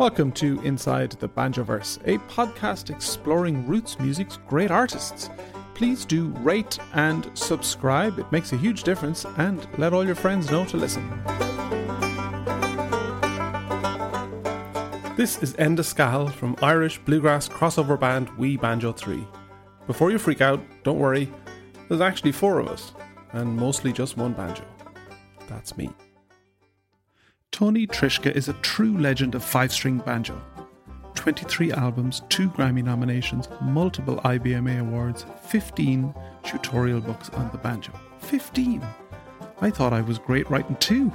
Welcome to Inside the Banjoverse, a podcast exploring roots music's great artists. Please do rate and subscribe, it makes a huge difference, and let all your friends know to listen. This is Enda Scahill from Irish bluegrass crossover band We Banjo 3. Before you freak out, don't worry, there's actually four of us, and mostly just one banjo. That's me. Tony Trischka is a true legend of five string banjo. 23 albums, 2 Grammy nominations, multiple IBMA awards, 15 tutorial books on the banjo. 15! I thought I was great writing two.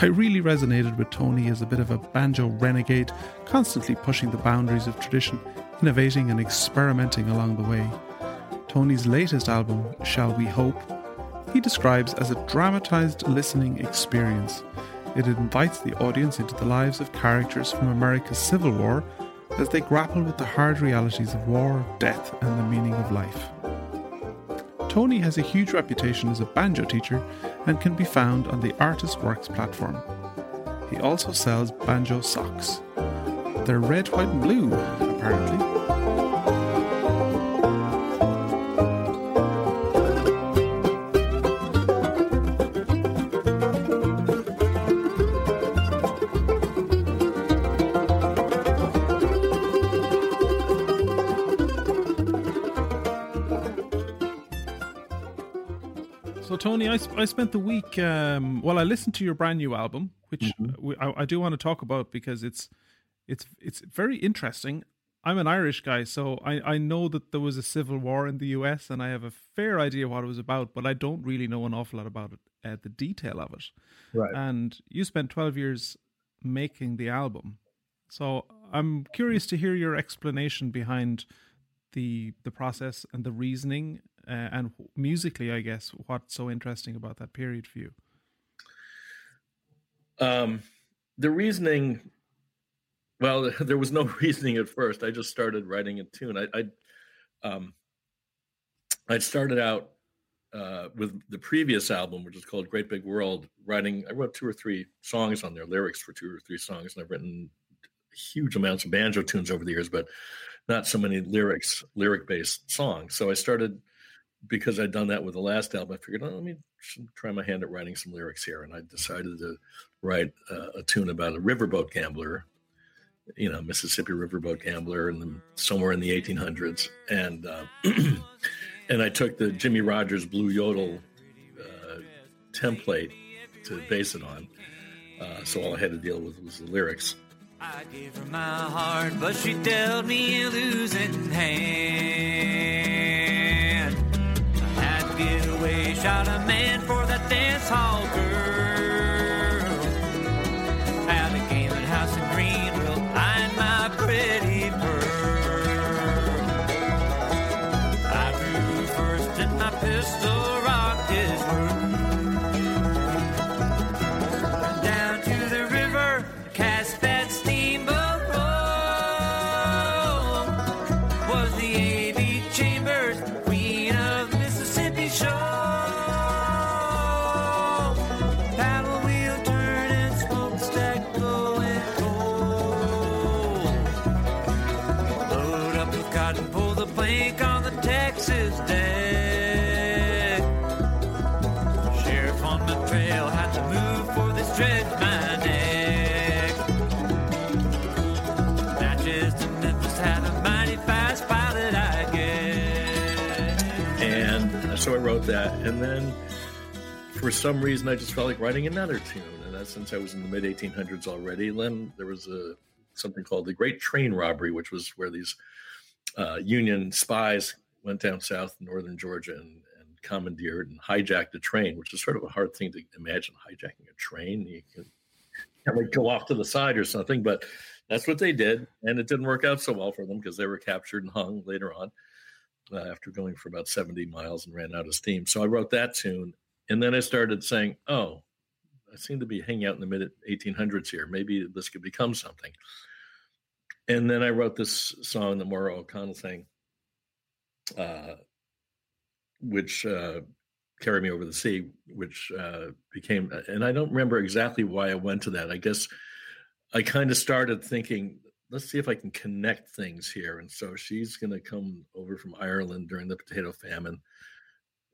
I really resonated with Tony as a bit of a banjo renegade, constantly pushing the boundaries of tradition, innovating and experimenting along the way. Tony's latest album, Shall We Hope, he describes as a dramatized listening experience it invites the audience into the lives of characters from America's Civil War as they grapple with the hard realities of war, death, and the meaning of life. Tony has a huge reputation as a banjo teacher and can be found on the Artist Works platform. He also sells banjo socks. They're red, white, and blue, apparently. Tony, I, I spent the week. Um, well, I listened to your brand new album, which mm-hmm. we, I, I, do want to talk about because it's it's it's very interesting. I'm an Irish guy, so I, I know that there was a civil war in the U.S. and I have a fair idea what it was about, but I don't really know an awful lot about it, uh, the detail of it. Right. And you spent 12 years making the album, so I'm curious to hear your explanation behind the the process and the reasoning uh, and musically, I guess, what's so interesting about that period for you? Um, the reasoning, well, there was no reasoning at first. I just started writing a tune. I, I, um, I started out uh, with the previous album, which is called Great Big World, writing. I wrote two or three songs on there, lyrics for two or three songs, and I've written huge amounts of banjo tunes over the years, but not so many lyrics, lyric based songs. So I started because I'd done that with the last album, I figured, oh, let me try my hand at writing some lyrics here. And I decided to write uh, a tune about a riverboat gambler, you know, Mississippi riverboat gambler, in somewhere in the 1800s. And uh, and I took the Jimmie Rodgers Blue Yodel uh, template to base it on. Uh, so all I had to deal with was the lyrics. I gave her my heart, but she dealt me a losing hand Shot a man for the dance hall girl. So I wrote that, and then for some reason I just felt like writing another tune, and that since I was in the mid 1800s already. Then there was a something called the Great Train Robbery, which was where these uh, Union spies went down south northern Georgia and, and, commandeered and hijacked a train, which is sort of a hard thing to imagine hijacking a train. You can kind of go off to the side or something, but that's what they did, and it didn't work out so well for them because they were captured and hung later on uh, after going for about 70 miles and ran out of steam. So I wrote that tune. And then I started saying, oh, I seem to be hanging out in the mid 1800s here. Maybe this could become something. And then I wrote this song the Maura O'Connell sang, uh, which uh, carried me over the sea, which uh, became, and I don't remember exactly why I went to that. I guess I kind of started thinking, let's see if I can connect things here. And so she's going to come over from Ireland during the potato famine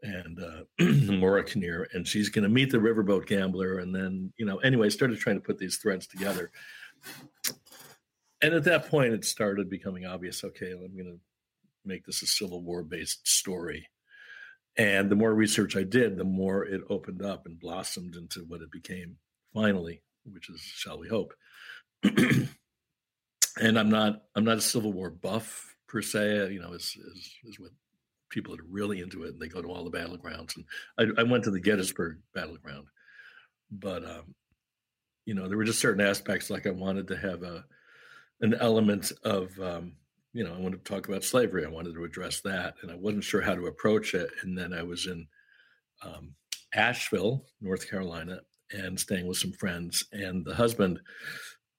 and uh, Maura Kinnear, and she's going to meet the riverboat gambler. And then, you know, anyway, I started trying to put these threads together. And at that point, it started becoming obvious okay, I'm going to make this a Civil War based story. And the more research I did, the more it opened up and blossomed into what it became finally, which is, shall we hope. and I'm not I'm not a Civil War buff per se, you know, is is, is what people that are really into it and they go to all the battlegrounds. And I, I went to the Gettysburg battleground, but um, you know, there were just certain aspects like I wanted to have a an element of um, you know, I wanted to talk about slavery. I wanted to address that, and I wasn't sure how to approach it. And then I was in um, Asheville, North Carolina, and staying with some friends. And the husband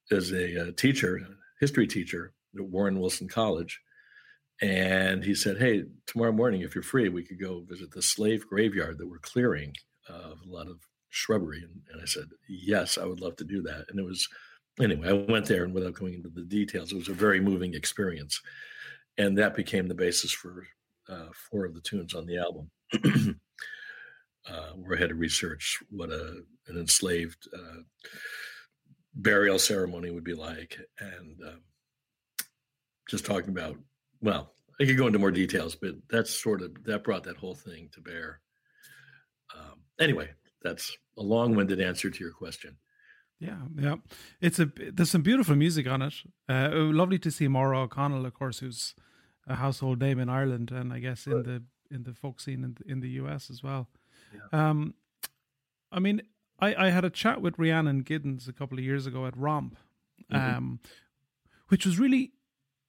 is a, a uh, teacher, history teacher at Warren Wilson College. And he said, Hey, tomorrow morning, if you're free, we could go visit the slave graveyard that we're clearing of a lot of shrubbery. And, and I said, Yes, I would love to do that. And it was anyway, I went there, and without going into the details, it was a very moving experience, and that became the basis for uh, four of the tunes on the album. uh, where I had to research what a an enslaved uh, burial ceremony would be like, and um, just talking about. Well, I could go into more details, but that's sort of that brought that whole thing to bear. Um, anyway, that's a long-winded answer to your question. Yeah, yeah. It's a there's some beautiful music on it. Uh, oh, lovely to see Maura O'Connell, of course, who's a household name in Ireland and I guess in the in the folk scene in the, in the US as well. Yeah. Um, I mean, I I had a chat with Rhiannon Giddens a couple of years ago at Romp, mm-hmm. um, which was really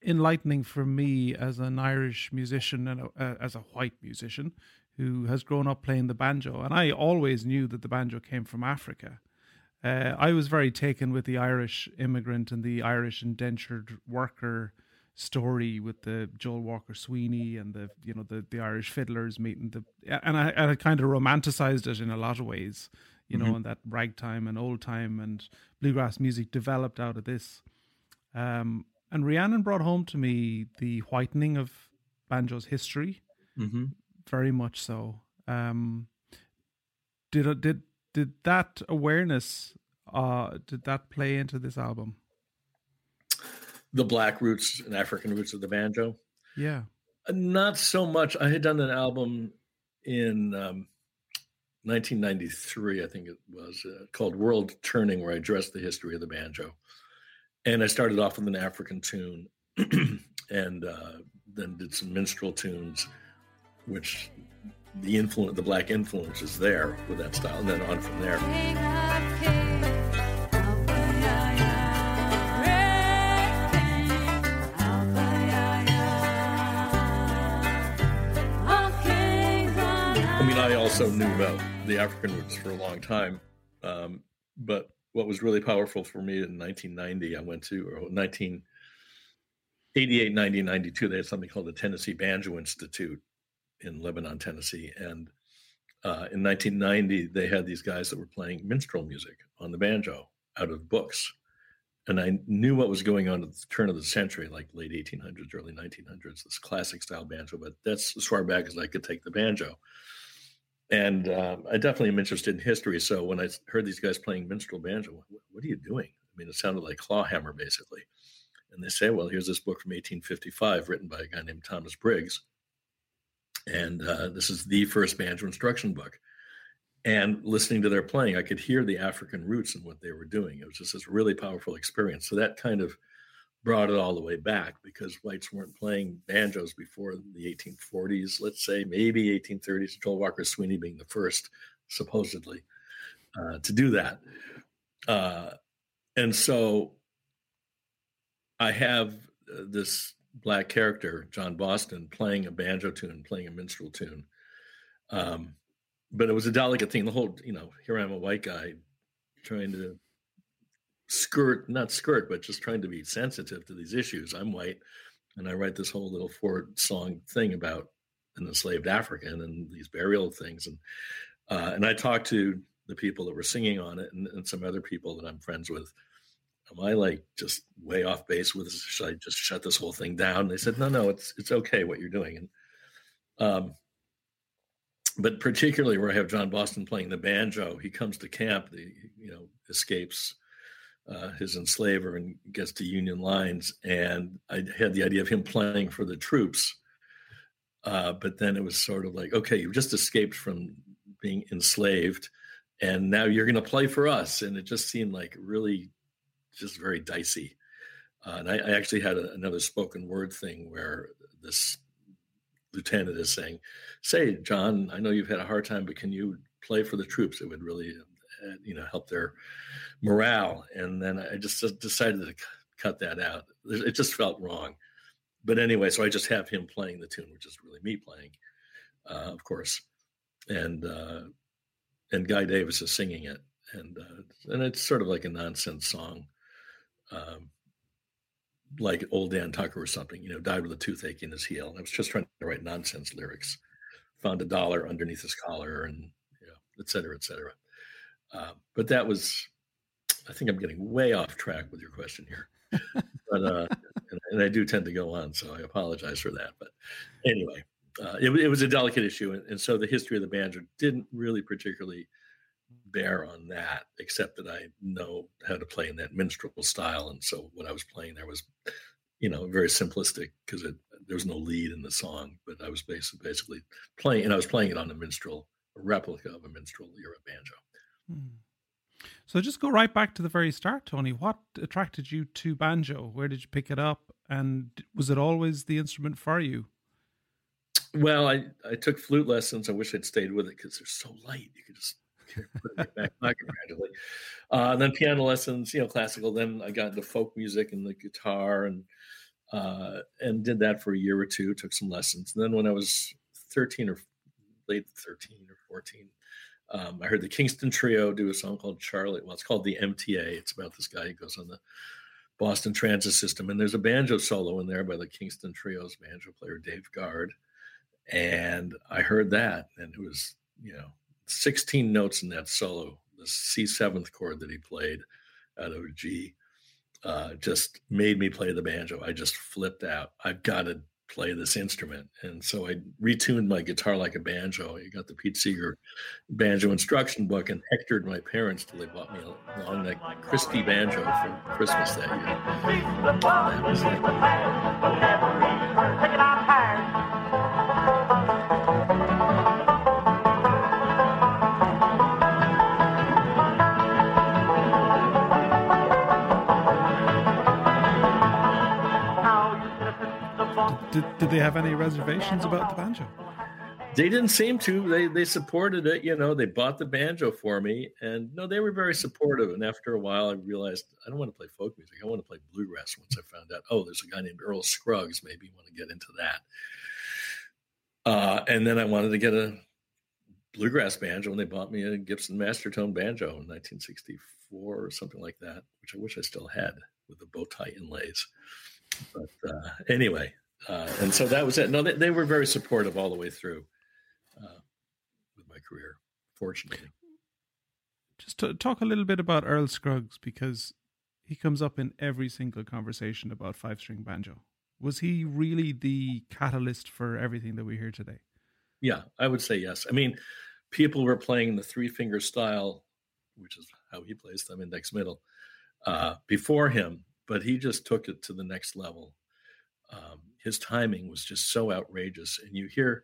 enlightening for me as an Irish musician and a, uh, as a white musician who has grown up playing the banjo. And I always knew that the banjo came from Africa. Uh, I was very taken with the Irish immigrant and the Irish indentured worker story with the Joel Walker Sweeney and the you know the the Irish fiddlers meeting the and I, and I kind of romanticized it in a lot of ways, you mm-hmm. know, and that ragtime and old time and bluegrass music developed out of this. Um, and Rhiannon brought home to me the whitening of banjo's history, mm-hmm. very much so. Um, did did did that awareness uh did that play into this album? The black roots and African roots of the banjo. Yeah. Not so much. I had done an album in um, 1993, I think it was, uh, called World Turning, where I addressed the history of the banjo. And I started off with an African tune and uh, then did some minstrel tunes, which the influence, the black influence is there with that style, and then on from there. I mean, I also knew about the African roots for a long time, um, but what was really powerful for me in 1990, I went to, or 1988, 90, 92, they had something called the Tennessee Banjo Institute, in Lebanon, Tennessee. And uh, in 1990, they had these guys that were playing minstrel music on the banjo out of books. And I knew what was going on at the turn of the century, like late 1800s, early 1900s, this classic style banjo. But that's as far back as I could take the banjo. And um, I definitely am interested in history. So when I heard these guys playing minstrel banjo, what, what are you doing? I mean, it sounded like clawhammer, basically. And they say, well, here's this book from 1855 written by a guy named Thomas Briggs and uh, this is the first banjo instruction book. And listening to their playing, I could hear the African roots in what they were doing. It was just this really powerful experience. So that kind of brought it all the way back because whites weren't playing banjos before the 1840s, let's say, maybe 1830s. Joel Walker Sweeney being the first, supposedly, uh, to do that. Uh, and so I have uh, this black character, John Boston, playing a banjo tune, playing a minstrel tune. Um, but it was a delicate thing. The whole, you know, here I am a white guy trying to skirt, not skirt, but just trying to be sensitive to these issues. I'm white, and I write this whole little four song thing about an enslaved African and these burial things. And uh, and I talked to the people that were singing on it and, and some other people that I'm friends with am I like just way off base with this? Should I just shut this whole thing down? They said, no, no, it's it's okay what you're doing. And um, but particularly where I have John Boston playing the banjo, he comes to camp, the you know escapes uh, his enslaver and gets to Union lines, and I had the idea of him playing for the troops. Uh, but then it was sort of like, okay, you've just escaped from being enslaved, and now you're going to play for us, and it just seemed like really, just very dicey. Uh, and I, I, actually had a, another spoken word thing where this lieutenant is saying, "Say, John, I know you've had a hard time, but can you play for the troops? It would really, uh, you know, help their morale." And then I just decided to cut that out. It just felt wrong. But anyway, so I just have him playing the tune, which is really me playing, uh, of course, and uh, and Guy Davis is singing it, and uh, and it's sort of like a nonsense song. Like old Dan Tucker or something, you know, died with a toothache in his heel. I was just trying to write nonsense lyrics. Found a dollar underneath his collar, and you know, et cetera, et cetera. Uh, but that was, I think I'm getting way off track with your question here. but uh, and, and, I do tend to go on, so I apologize for that. But anyway, uh, it, it was a delicate issue, and, and so the history of the banjo didn't really particularly bear on that, except that I know how to play in that minstrel style. And so what I was playing there was, you know, very simplistic because there was no lead in the song, but I was basically, basically playing, and I was playing it on a minstrel, a replica of a minstrel era banjo. Hmm. So just go right back to the very start, Tony. What attracted you to banjo? Where did you pick it up? And was it always the instrument for you? Well, I, I took flute lessons. I wish I'd stayed with it because they're so light. You could just back gradually. Uh, then piano lessons, you know, classical. Then I got into folk music and the guitar and uh, and did that for a year or two. Took some lessons. And then when I was thirteen or late thirteen or fourteen, um, I heard the Kingston Trio do a song called Charlie. Well, it's called the MTA. It's about this guy who goes on the Boston Transit System, and there's a banjo solo in there by the Kingston Trio's banjo player Dave Guard. And I heard that, and it was you know 16 notes in that solo, the C seventh chord that he played out of G, uh, just made me play the banjo. I just flipped out. I've got to play this instrument. And so I retuned my guitar like a banjo. I got the Pete Seeger banjo instruction book and hectored my parents till they bought me a long neck crispy banjo for Christmas that year. That was Did, did they have any reservations about the banjo? They didn't seem to. They they supported it. You know, they bought the banjo for me, and no, they were very supportive. And after a while, I realized I don't want to play folk music. I want to play bluegrass. Once I found out, oh, there's a guy named Earl Scruggs. Maybe you want to get into that. Uh, and then I wanted to get a bluegrass banjo, and they bought me a Gibson Mastertone banjo in 1964 or something like that, which I wish I still had with the bow tie inlays. But uh, anyway, uh, and so that was it. No, they, they, were very supportive all the way through uh, with my career, fortunately. Just to talk a little bit about Earl Scruggs because he comes up in every single conversation about five string banjo. Was he really the catalyst for everything that we hear today? Yeah, I would say yes. I mean, people were playing the three finger style, which is how he plays them, index middle, uh, before him, but he just took it to the next level. Um, his timing was just so outrageous. And you hear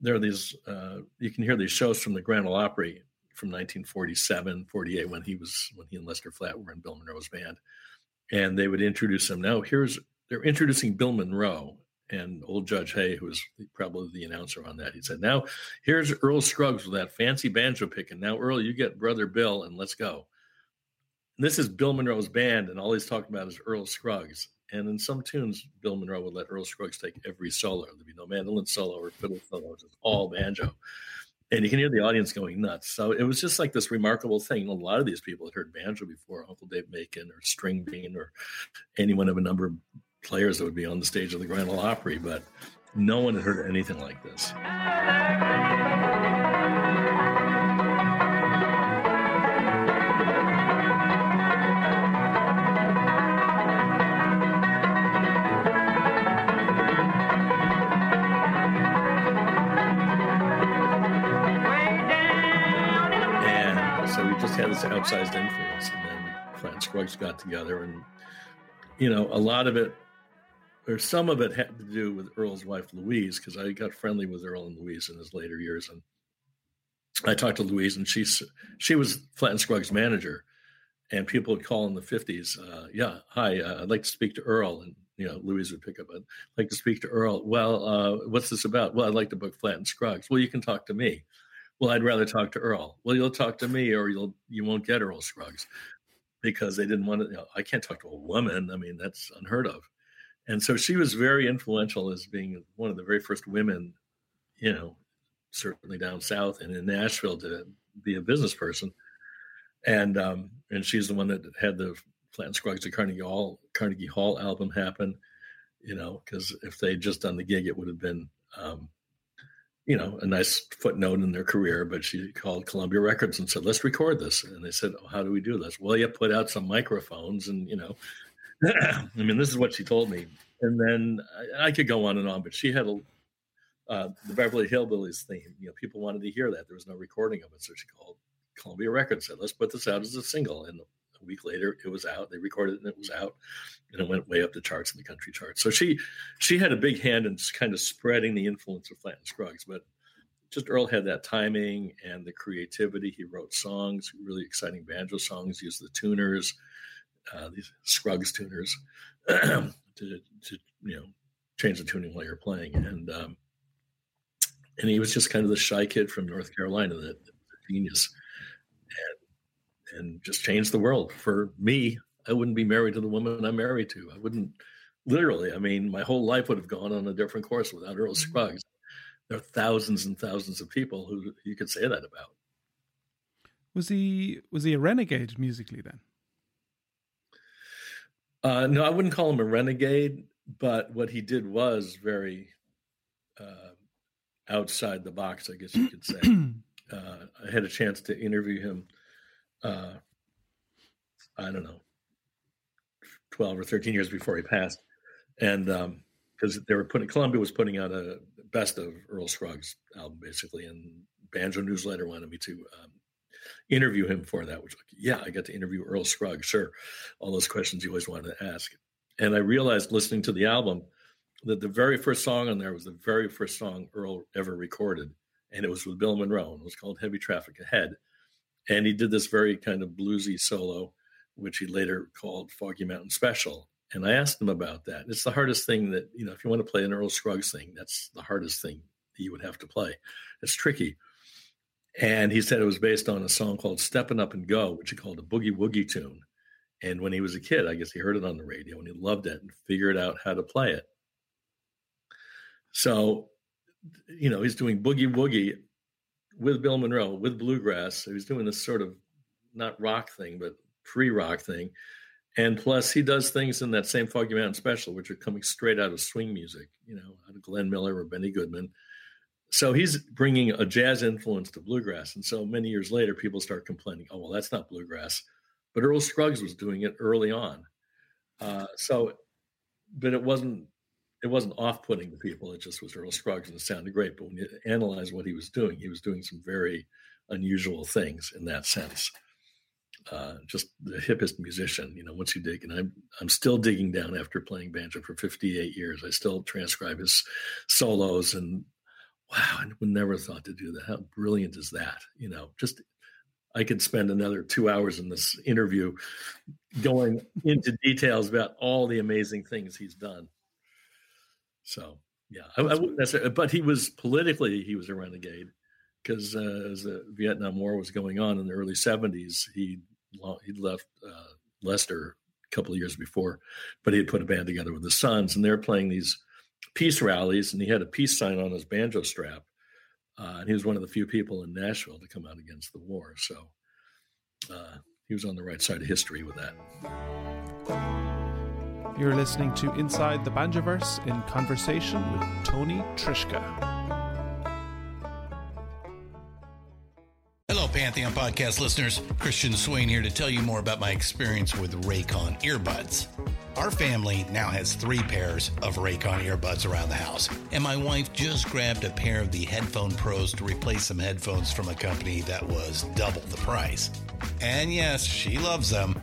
there are these uh, you can hear these shows from the Grand Ole Opry from 1947, 48 when he was when he and Lester Flatt were in Bill Monroe's band, and they would introduce him. Now here's they're introducing Bill Monroe. And old Judge Hay, who was probably the announcer on that, he said, "Now here's Earl Scruggs with that fancy banjo picking. Now Earl, you get Brother Bill, and let's go." And this is Bill Monroe's band, and all he's talking about is Earl Scruggs. And in some tunes, Bill Monroe would let Earl Scruggs take every solo. There'd be no mandolin solo or fiddle solo, just all banjo. And you can hear the audience going nuts. So it was just like this remarkable thing. A lot of these people had heard banjo before, Uncle Dave Macon or String Bean or any one of a number of players that would be on the stage of the Grand Ole Opry, but no one had heard anything like this. This outsized influence. And then Flatt and Scruggs got together, and you know, a lot of it, or some of it, had to do with Earl's wife Louise, because I got friendly with Earl and Louise in his later years, and I talked to Louise, and she's she was Flatt and Scruggs' manager, and people would call in the fifties, uh, yeah, hi, uh, I'd like to speak to Earl, and you know, Louise would pick up, I'd like to speak to Earl. Well, uh, what's this about? Well, I'd like to book Flatt and Scruggs. Well, you can talk to me. Well, I'd rather talk to Earl. Well, you'll talk to me, or you'll you won't get Earl Scruggs because they didn't want to. You know, I can't talk to a woman. I mean, that's unheard of. And so she was very influential as being one of the very first women, you know, certainly down south and in Nashville to be a business person. And um, and she's the one that had the Flatt Scruggs at Carnegie Hall Carnegie Hall album happen. You know, because if they'd just done the gig, it would have been um, you know, a nice footnote in their career, but she called Columbia Records and said, let's record this. And they said, oh, how do we do this? Well, you put out some microphones and, you know, I mean, this is what she told me. And then I, I could go on and on, but she had a, uh, the Beverly Hillbillies theme. You know, people wanted to hear that. There was no recording of it. So she called Columbia Records, and said, let's put this out as a single. And a week later it was out. They recorded it and it was out. And it went way up the charts in the country charts. So she she had a big hand in kind of spreading the influence of Flatt and Scruggs, but just Earl had that timing and the creativity. He wrote songs, really exciting banjo songs, used the tuners, uh, these Scruggs tuners, to, to you know change the tuning while you're playing. And um, and he was just kind of the shy kid from North Carolina that, genius, and and just changed the world for me. I wouldn't be married to the woman I'm married to. I wouldn't literally. I mean, my whole life would have gone on a different course without Earl mm-hmm. Scruggs. There are thousands and thousands of people who you could say that about. Was he was he a renegade musically then? Uh, no, I wouldn't call him a renegade, but what he did was very uh, outside the box, I guess you could say. uh, I had a chance to interview him. Uh, I don't know, twelve or thirteen years before he passed, and because um, they were putting Columbia was putting out a best of Earl Scruggs album basically, and Banjo Newsletter wanted me to um, interview him for that. Which, yeah, I got to interview Earl Scruggs. Sure, all those questions you always wanted to ask. And I realized listening to the album that the very first song on there was the very first song Earl ever recorded, and it was with Bill Monroe. And it was called "Heavy Traffic Ahead," and he did this very kind of bluesy solo, which he later called "Foggy Mountain Special." And I asked him about that. It's the hardest thing that you know. If you want to play an Earl Scruggs thing, that's the hardest thing you would have to play. It's tricky. And he said it was based on a song called Steppin' Up and Go, which he called a boogie woogie tune. And when he was a kid, I guess he heard it on the radio and he loved it and figured out how to play it. So, you know, he's doing boogie woogie with Bill Monroe, with bluegrass. So he's doing this sort of not rock thing, but free rock thing. And plus, he does things in that same Foggy Mountain special, which are coming straight out of swing music, you know, out of Glenn Miller or Benny Goodman so he's bringing a jazz influence to bluegrass. And so many years later, people start complaining, oh, well, that's not bluegrass. But Earl Scruggs was doing it early on. Uh, so, but it wasn't it wasn't off-putting to people. It just was Earl Scruggs and it sounded great. But when you analyze what he was doing, he was doing some very unusual things in that sense. Uh, just the hippest musician, you know, once you dig, and I'm I'm still digging down after playing banjo for 58 years. I still transcribe his solos and wow, I would never thought to do that. How brilliant is that? You know, just I could spend another two hours in this interview going into details about all the amazing things he's done. So yeah, I, I wouldn't necessarily, but he was politically he was a renegade because uh, as the Vietnam War was going on in the early '70s, he he left uh, Lester a couple of years before, but he had put a band together with the Sons, and they're playing these peace rallies, and he had a peace sign on his banjo strap. Uh, and he was one of the few people in Nashville to come out against the war. So uh, he was on the right side of history with that. You're listening to Inside the Banjoverse in conversation with Tony Trischka. Hello, Pantheon podcast listeners. Christian Swain here to tell you more about my experience with Raycon earbuds. Our family now has three pairs of Raycon earbuds around the house, and my wife just grabbed a pair of the Headphone Pros to replace some headphones from a company that was double the price. And yes, she loves them.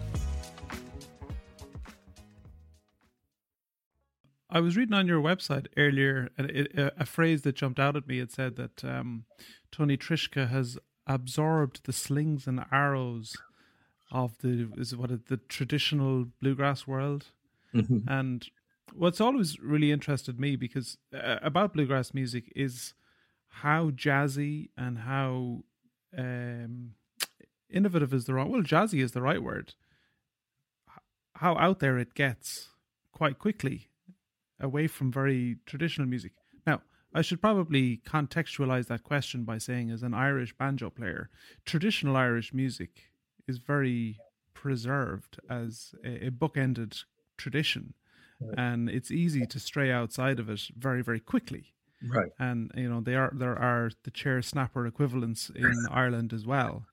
I was reading on your website earlier, and it, a, a phrase that jumped out at me. It said that um, Tony Trischka has absorbed the slings and arrows of the is what it, the traditional bluegrass world, mm-hmm. and what's always really interested me because uh, about bluegrass music is how jazzy and how um, innovative is the wrong well jazzy is the right word how out there it gets quite quickly away from very traditional music. Now, I should probably contextualize that question by saying, as an Irish banjo player, traditional Irish music is very preserved as a, a bookended tradition, right. and it's easy to stray outside of it very, very quickly. Right, and you know there are there are the chair snapper equivalents in Ireland as well.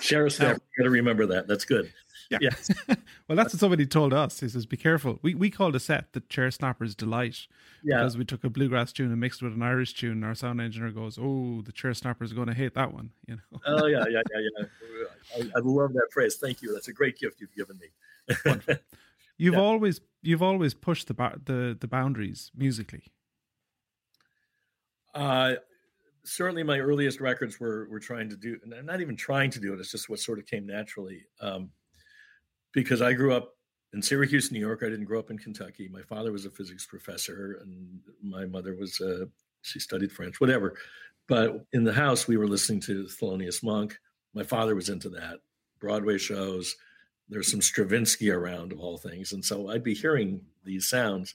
Chair snapper, you got to remember that. That's good. Yeah. Yes. well, that's what somebody told us. He says, "Be careful." We we called a set the Chair Snappers Delight yeah. because we took a bluegrass tune and mixed it with an Irish tune. And our sound engineer goes, "Oh, the Chair Snappers are going to hate that one." You know. oh yeah, yeah, yeah, yeah. I, I, love that phrase. Thank you. That's a great gift you've given me. you've yeah. always you've always pushed the the the boundaries musically. Uh, certainly my earliest records were were trying to do not even trying to do it it's just what sort of came naturally um, because I grew up in Syracuse, New York. I didn't grow up in Kentucky. My father was a physics professor, and my mother was uh, she studied French, whatever. But in the house, we were listening to Thelonious Monk. My father was into that Broadway shows. There's some Stravinsky around, of all things, and so I'd be hearing these sounds.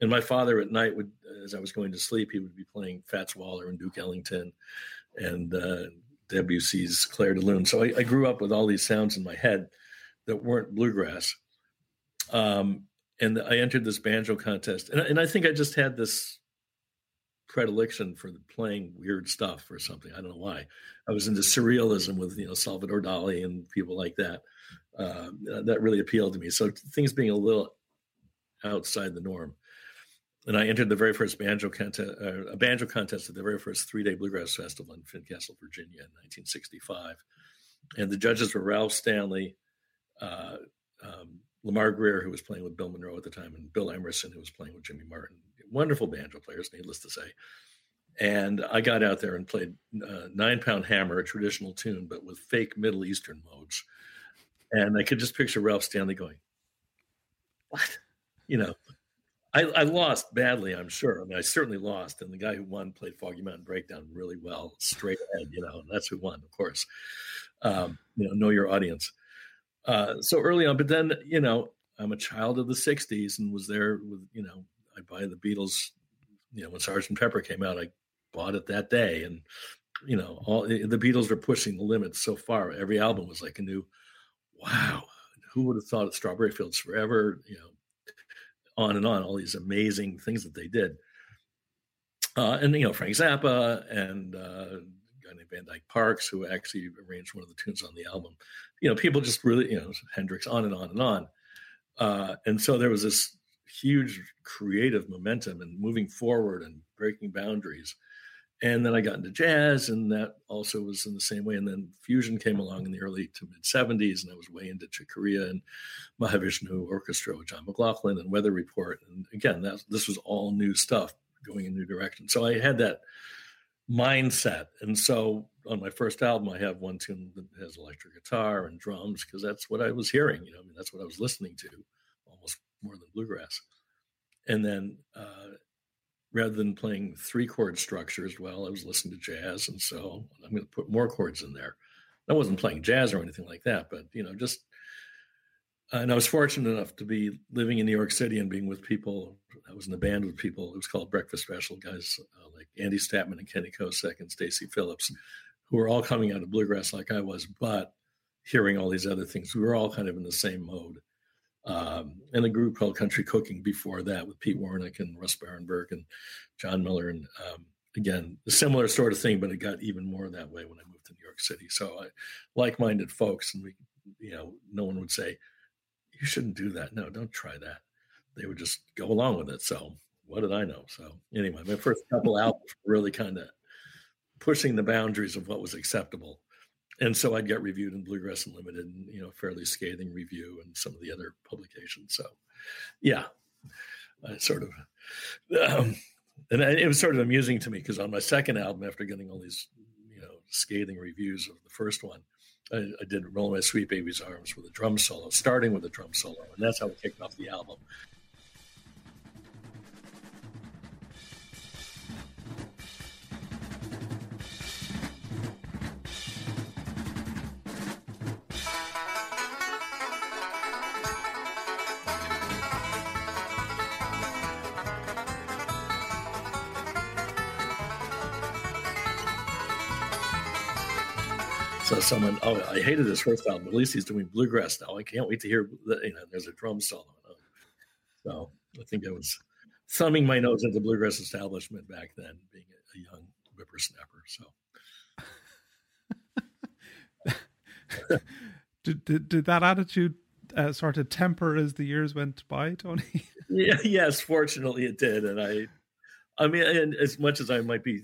And my father at night would, as I was going to sleep, he would be playing Fats Waller and Duke Ellington, and uh, Debussy's Clair de Lune. So I, I grew up with all these sounds in my head that weren't bluegrass. Um, and I entered this banjo contest, and, and I think I just had this predilection for playing weird stuff or something. I don't know why. I was into surrealism with you know Salvador Dali and people like that. Uh, that really appealed to me. So things being a little outside the norm. And I entered the very first banjo contest, uh, a banjo contest at the very first three-day bluegrass festival in Fincastle, Virginia, in 1965. And the judges were Ralph Stanley, uh, um, Lamar Grier, who was playing with Bill Monroe at the time, and Bill Emerson, who was playing with Jimmy Martin. Wonderful banjo players, needless to say. And I got out there and played uh, Nine Pound Hammer, a traditional tune, but with fake Middle Eastern modes. And I could just picture Ralph Stanley going, What? You know, I, I, lost badly, I'm sure. I mean, I certainly lost. And the guy who won played Foggy Mountain Breakdown really well, straight ahead, you know, that's who won, of course. Um, you know, know your audience. Uh, so early on, but then you know I'm a child of the '60s and was there with you know I buy the Beatles. You know when Sergeant Pepper came out, I bought it that day, and you know all the Beatles were pushing the limits so far. Every album was like a new, wow. Who would have thought of Strawberry Fields Forever? You know, on and on. All these amazing things that they did. Uh, and you know Frank Zappa and uh, guy named Van Dyke Parks, who actually arranged one of the tunes on the album. You know, people just really, you know, Hendrix, on and on and on. Uh, and so there was this huge creative momentum and moving forward and breaking boundaries. And then I got into jazz, and that also was in the same way. And then fusion came along in the early to mid 70s, and I was way into Chick Corea and Mahavishnu Orchestra with John McLaughlin and Weather Report. And again, that, this was all new stuff going in new direction. So I had that mindset. And so on my first album, I have one tune that has electric guitar and drums because that's what I was hearing. You know, I mean, that's what I was listening to almost more than bluegrass. And then uh, rather than playing three chord structures, well, I was listening to jazz, and so I'm going to put more chords in there. I wasn't playing jazz or anything like that, but you know, just and I was fortunate enough to be living in New York City and being with people. I was in a band with people. It was called Breakfast Special guys uh, like Andy Statman and Kenny Kosek and Stacy Phillips, who were all coming out of bluegrass like I was, but hearing all these other things. We were all kind of in the same mode um, and a group called Country Cooking before that with Pete Wernick and Russ Barenberg and John Miller. And um, again, a similar sort of thing, but it got even more that way when I moved to New York City. So I, like-minded folks, and we, you know, no one would say, "You shouldn't do that." No, don't try that. They would just go along with it. So what did I know? So anyway, my first couple albums really kind of pushing the boundaries of what was acceptable and so I'd get reviewed in Bluegrass Unlimited, and you know, fairly scathing review, and some of the other publications. So, yeah, I sort of, um, and it was sort of amusing to me because on my second album, after getting all these, you know, scathing reviews of the first one, I, I did "Roll My Sweet Baby's Arms" with a drum solo, starting with a drum solo, and that's how we kicked off the album. Someone, oh, I hated this first album. At least he's doing bluegrass now. I can't wait to hear. The, you know, there's a drum solo. So I think I was thumbing my nose at the bluegrass establishment back then, being a, a young whippersnapper. So did, did did that attitude uh, sort of temper as the years went by, Tony? yeah, yes, fortunately it did, and I, I mean, and as much as I might be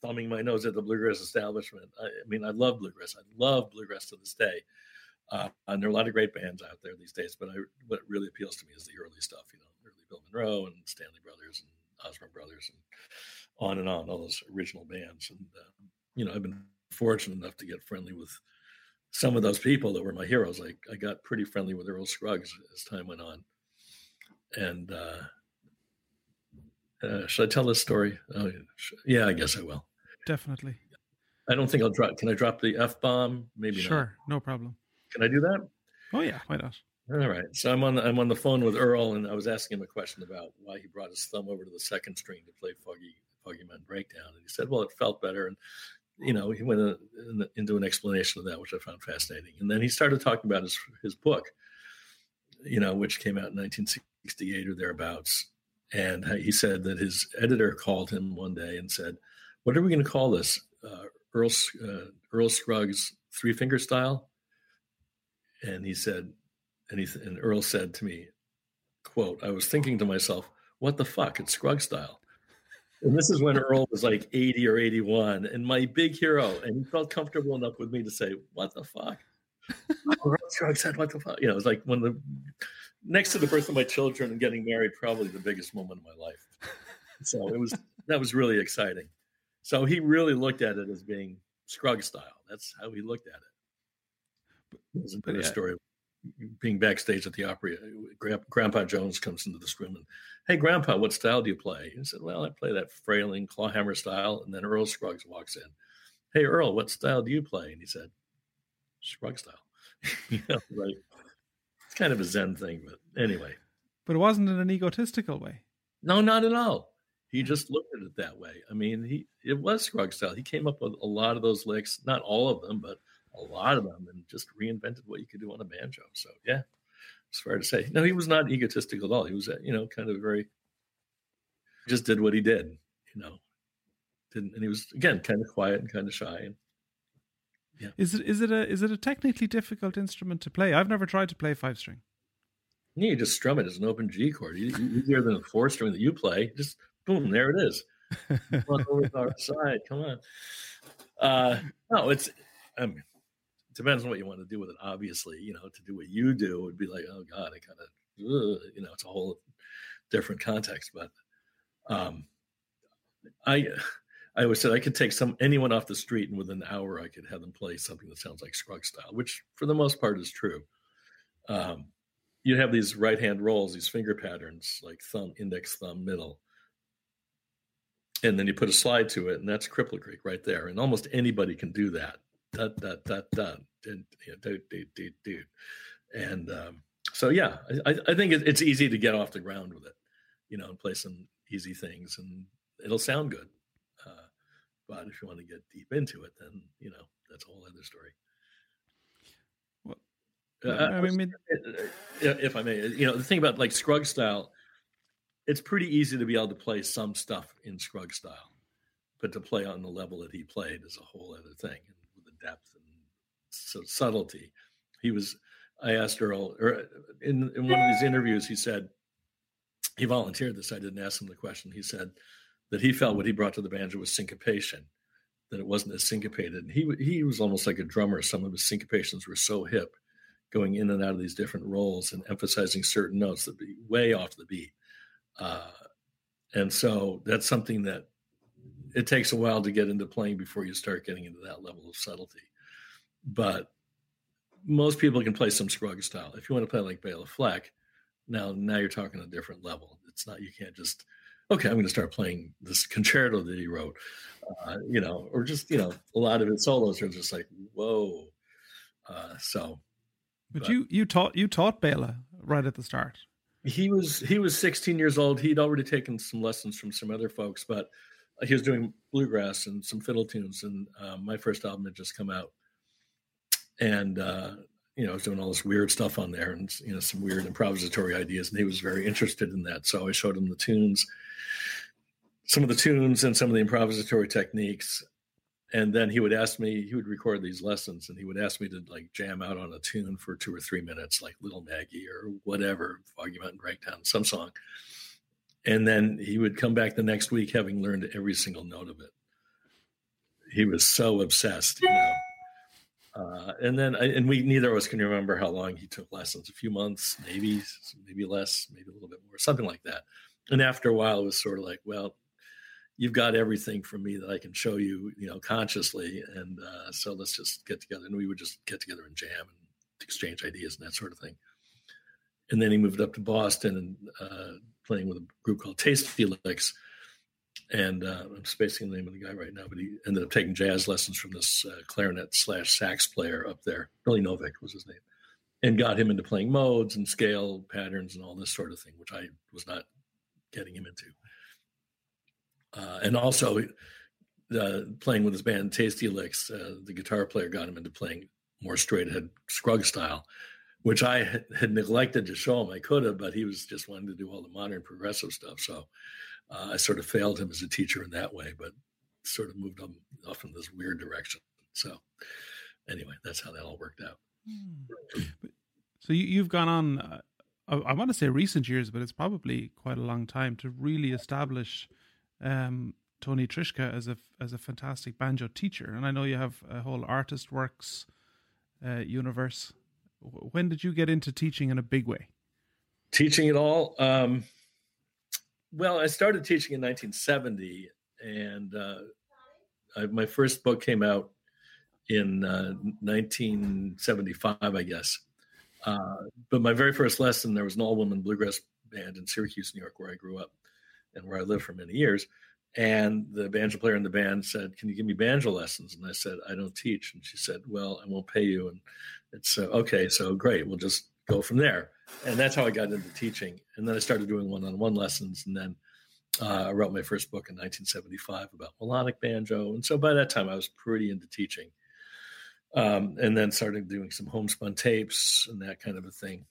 thumbing my nose at the bluegrass establishment. I, I mean, I love bluegrass. I love bluegrass to this day. Uh, and there are a lot of great bands out there these days, but I, what really appeals to me is the early stuff, you know, early Bill Monroe and Stanley Brothers and Osborne Brothers and on and on, all those original bands. And, uh, you know, I've been fortunate enough to get friendly with some of those people that were my heroes. Like I got pretty friendly with Earl Scruggs as time went on. And, uh, uh, should I tell this story? Oh, yeah, I guess I will. Definitely. I don't think I'll drop. Can I drop the f bomb? Maybe sure, not. no problem. Can I do that? Oh yeah, why not? All right. So I'm on the, I'm on the phone with Earl, and I was asking him a question about why he brought his thumb over to the second string to play Foggy Foggy Mountain Breakdown, and he said, "Well, it felt better." And you know, he went uh, in, into an explanation of that, which I found fascinating. And then he started talking about his his book, you know, which came out in 1968 or thereabouts, and he said that his editor called him one day and said, "What are we going to call this? Uh, Earl uh, Earl Scruggs three finger style?" And he said, and he and Earl said to me, "Quote: I was thinking to myself, what the fuck? It's Scruggs style." And this is when Earl was like 80 or 81, and my big hero, and he felt comfortable enough with me to say, "What the fuck?" Earl Scruggs said, "What the fuck?" You know, it was like when the next to the birth of my children and getting married, probably the biggest moment of my life. So it was that was really exciting. So he really looked at it as being Scruggs style. That's how he looked at it. There's a yeah. story being backstage at the Opry. Uh, Grandpa Jones comes into this room and, "Hey, Grandpa, what style do you play?" He said, "Well, I play that frailing clawhammer style." And then Earl Scruggs walks in. "Hey, Earl, what style do you play?" And he said, "Scruggs style." you know, right? kind of a Zen thing, but anyway. But it wasn't in an egotistical way. No, not at all. He mm-hmm. just looked at it that way. I mean, he it was Scruggs style. He came up with a lot of those licks, not all of them, but a lot of them, and just reinvented what you could do on a banjo. So yeah, it's fair to say. No, he was not egotistical at all. He was, uh, you know, kind of very. Just did what he did, you know. Didn't, and he was again kind of quiet and kind of shy, and yeah. Is it is it a is it a technically difficult instrument to play? I've never tried to play five string. Yeah, you just strum it as an open G chord, easier than a four string that you play. Just boom, there it is. Come on. Uh, no, it's. I mean, it depends on what you want to do with it. Obviously, you know, to do what you do would be like, oh God, I kind of, you know, it's a whole different context. But um, I, I always said I could take some anyone off the street, and within an hour, I could have them play something that sounds like Scruggs style, which for the most part is true. Um, you have these right hand rolls, these finger patterns like thumb, index, thumb, middle. And then you put a slide to it, and that's Cripple Creek right there. And almost anybody can do that. And, you know, do, do, do, do. and um, so, yeah, I, I think it's easy to get off the ground with it, you know, and play some easy things, and it'll sound good. Uh, but if you want to get deep into it, then, you know, that's a whole other story. Uh, I mean, if I may, you know, the thing about like Scruggs style, it's pretty easy to be able to play some stuff in Scruggs style, but to play on the level that he played is a whole other thing, and with the depth and so subtlety. He was. I asked Earl, or in, in one of these interviews, he said he volunteered this. I didn't ask him the question. He said that he felt what he brought to the banjo was syncopation, that it wasn't as syncopated. And he he was almost like a drummer. Some of his syncopations were so hip going in and out of these different rolls and emphasizing certain notes that be way off the beat. Uh, and so that's something that it takes a while to get into playing before you start getting into that level of subtlety. But most people can play some Scruggs style. If you want to play like Bela Fleck, now now you're talking a different level. It's not you can't just okay, I'm going to start playing this concerto that he wrote, uh, you know, or just you know a lot of his solos are just like whoa. Uh, so but, but, you you taught you taught Bela right at the start. He was he was 16 years old. He'd already taken some lessons from some other folks, but he was doing bluegrass and some fiddle tunes. And um, my first album had just come out, and uh, you know I was doing all this weird stuff on there, and you know some weird improvisatory ideas. And he was very interested in that, so I showed him the tunes, some of the tunes, and some of the improvisatory techniques and then he would ask me he would record these lessons and he would ask me to like jam out on a tune for two or three minutes like little maggie or whatever foggy mountain breakdown some song. And then he would come back the next week having learned every single note of it. He was so obsessed you know. Uh, and then I, and we neither of us can remember how long he took lessons a few months maybe maybe less maybe a little bit more something like that. And after a while it was sort of like well you've got everything from me that I can show you, you know, consciously. And uh, so let's just get together. And we would just get together and jam and exchange ideas and that sort of thing. And then he moved up to Boston and uh, playing with a group called Tasty Licks. And uh, I'm spacing the name of the guy right now, but he ended up taking jazz lessons from this uh, clarinet slash sax player up there. Billy Novick was his name, and got him into playing modes and scale patterns and all this sort of thing, which I was not getting him into uh, and also playing with his band Tasty Licks. Uh, the guitar player got him into playing more straight ahead Scruggs style, which I had, had, neglected to show him. I could have, but he was just wanting to do all the modern progressive stuff. So uh, I sort of failed him as a teacher in that way, but sort of moved him off in this weird direction. So anyway, that's how that all worked out. Hmm. So you, have gone on. Uh, I want to say recent years, but it's probably quite a long time to really establish um, Tony Trischka as a as a fantastic banjo teacher, and I know you have a whole artist works uh, universe. When did you get into teaching in a big way? Teaching at all? Um, well, I started teaching in 1970, and uh, I, my first book came out in uh, 1975, I guess. Uh, but my very first lesson, there was an all-woman bluegrass band in Syracuse, New York, where I grew up and where I lived for many years. And the banjo player in the band said, "Can you give me banjo lessons?" And I said, "I don't teach." And she said, "Well, I won't pay you." And it's uh, okay. So great. We'll just go from there. And that's how I got into teaching. And then I started doing one-on-one lessons. And then uh, I wrote my first book in 1975 about melodic banjo. And so by that time, I was pretty into teaching. Um, and then started doing some homespun tapes and that kind of a thing.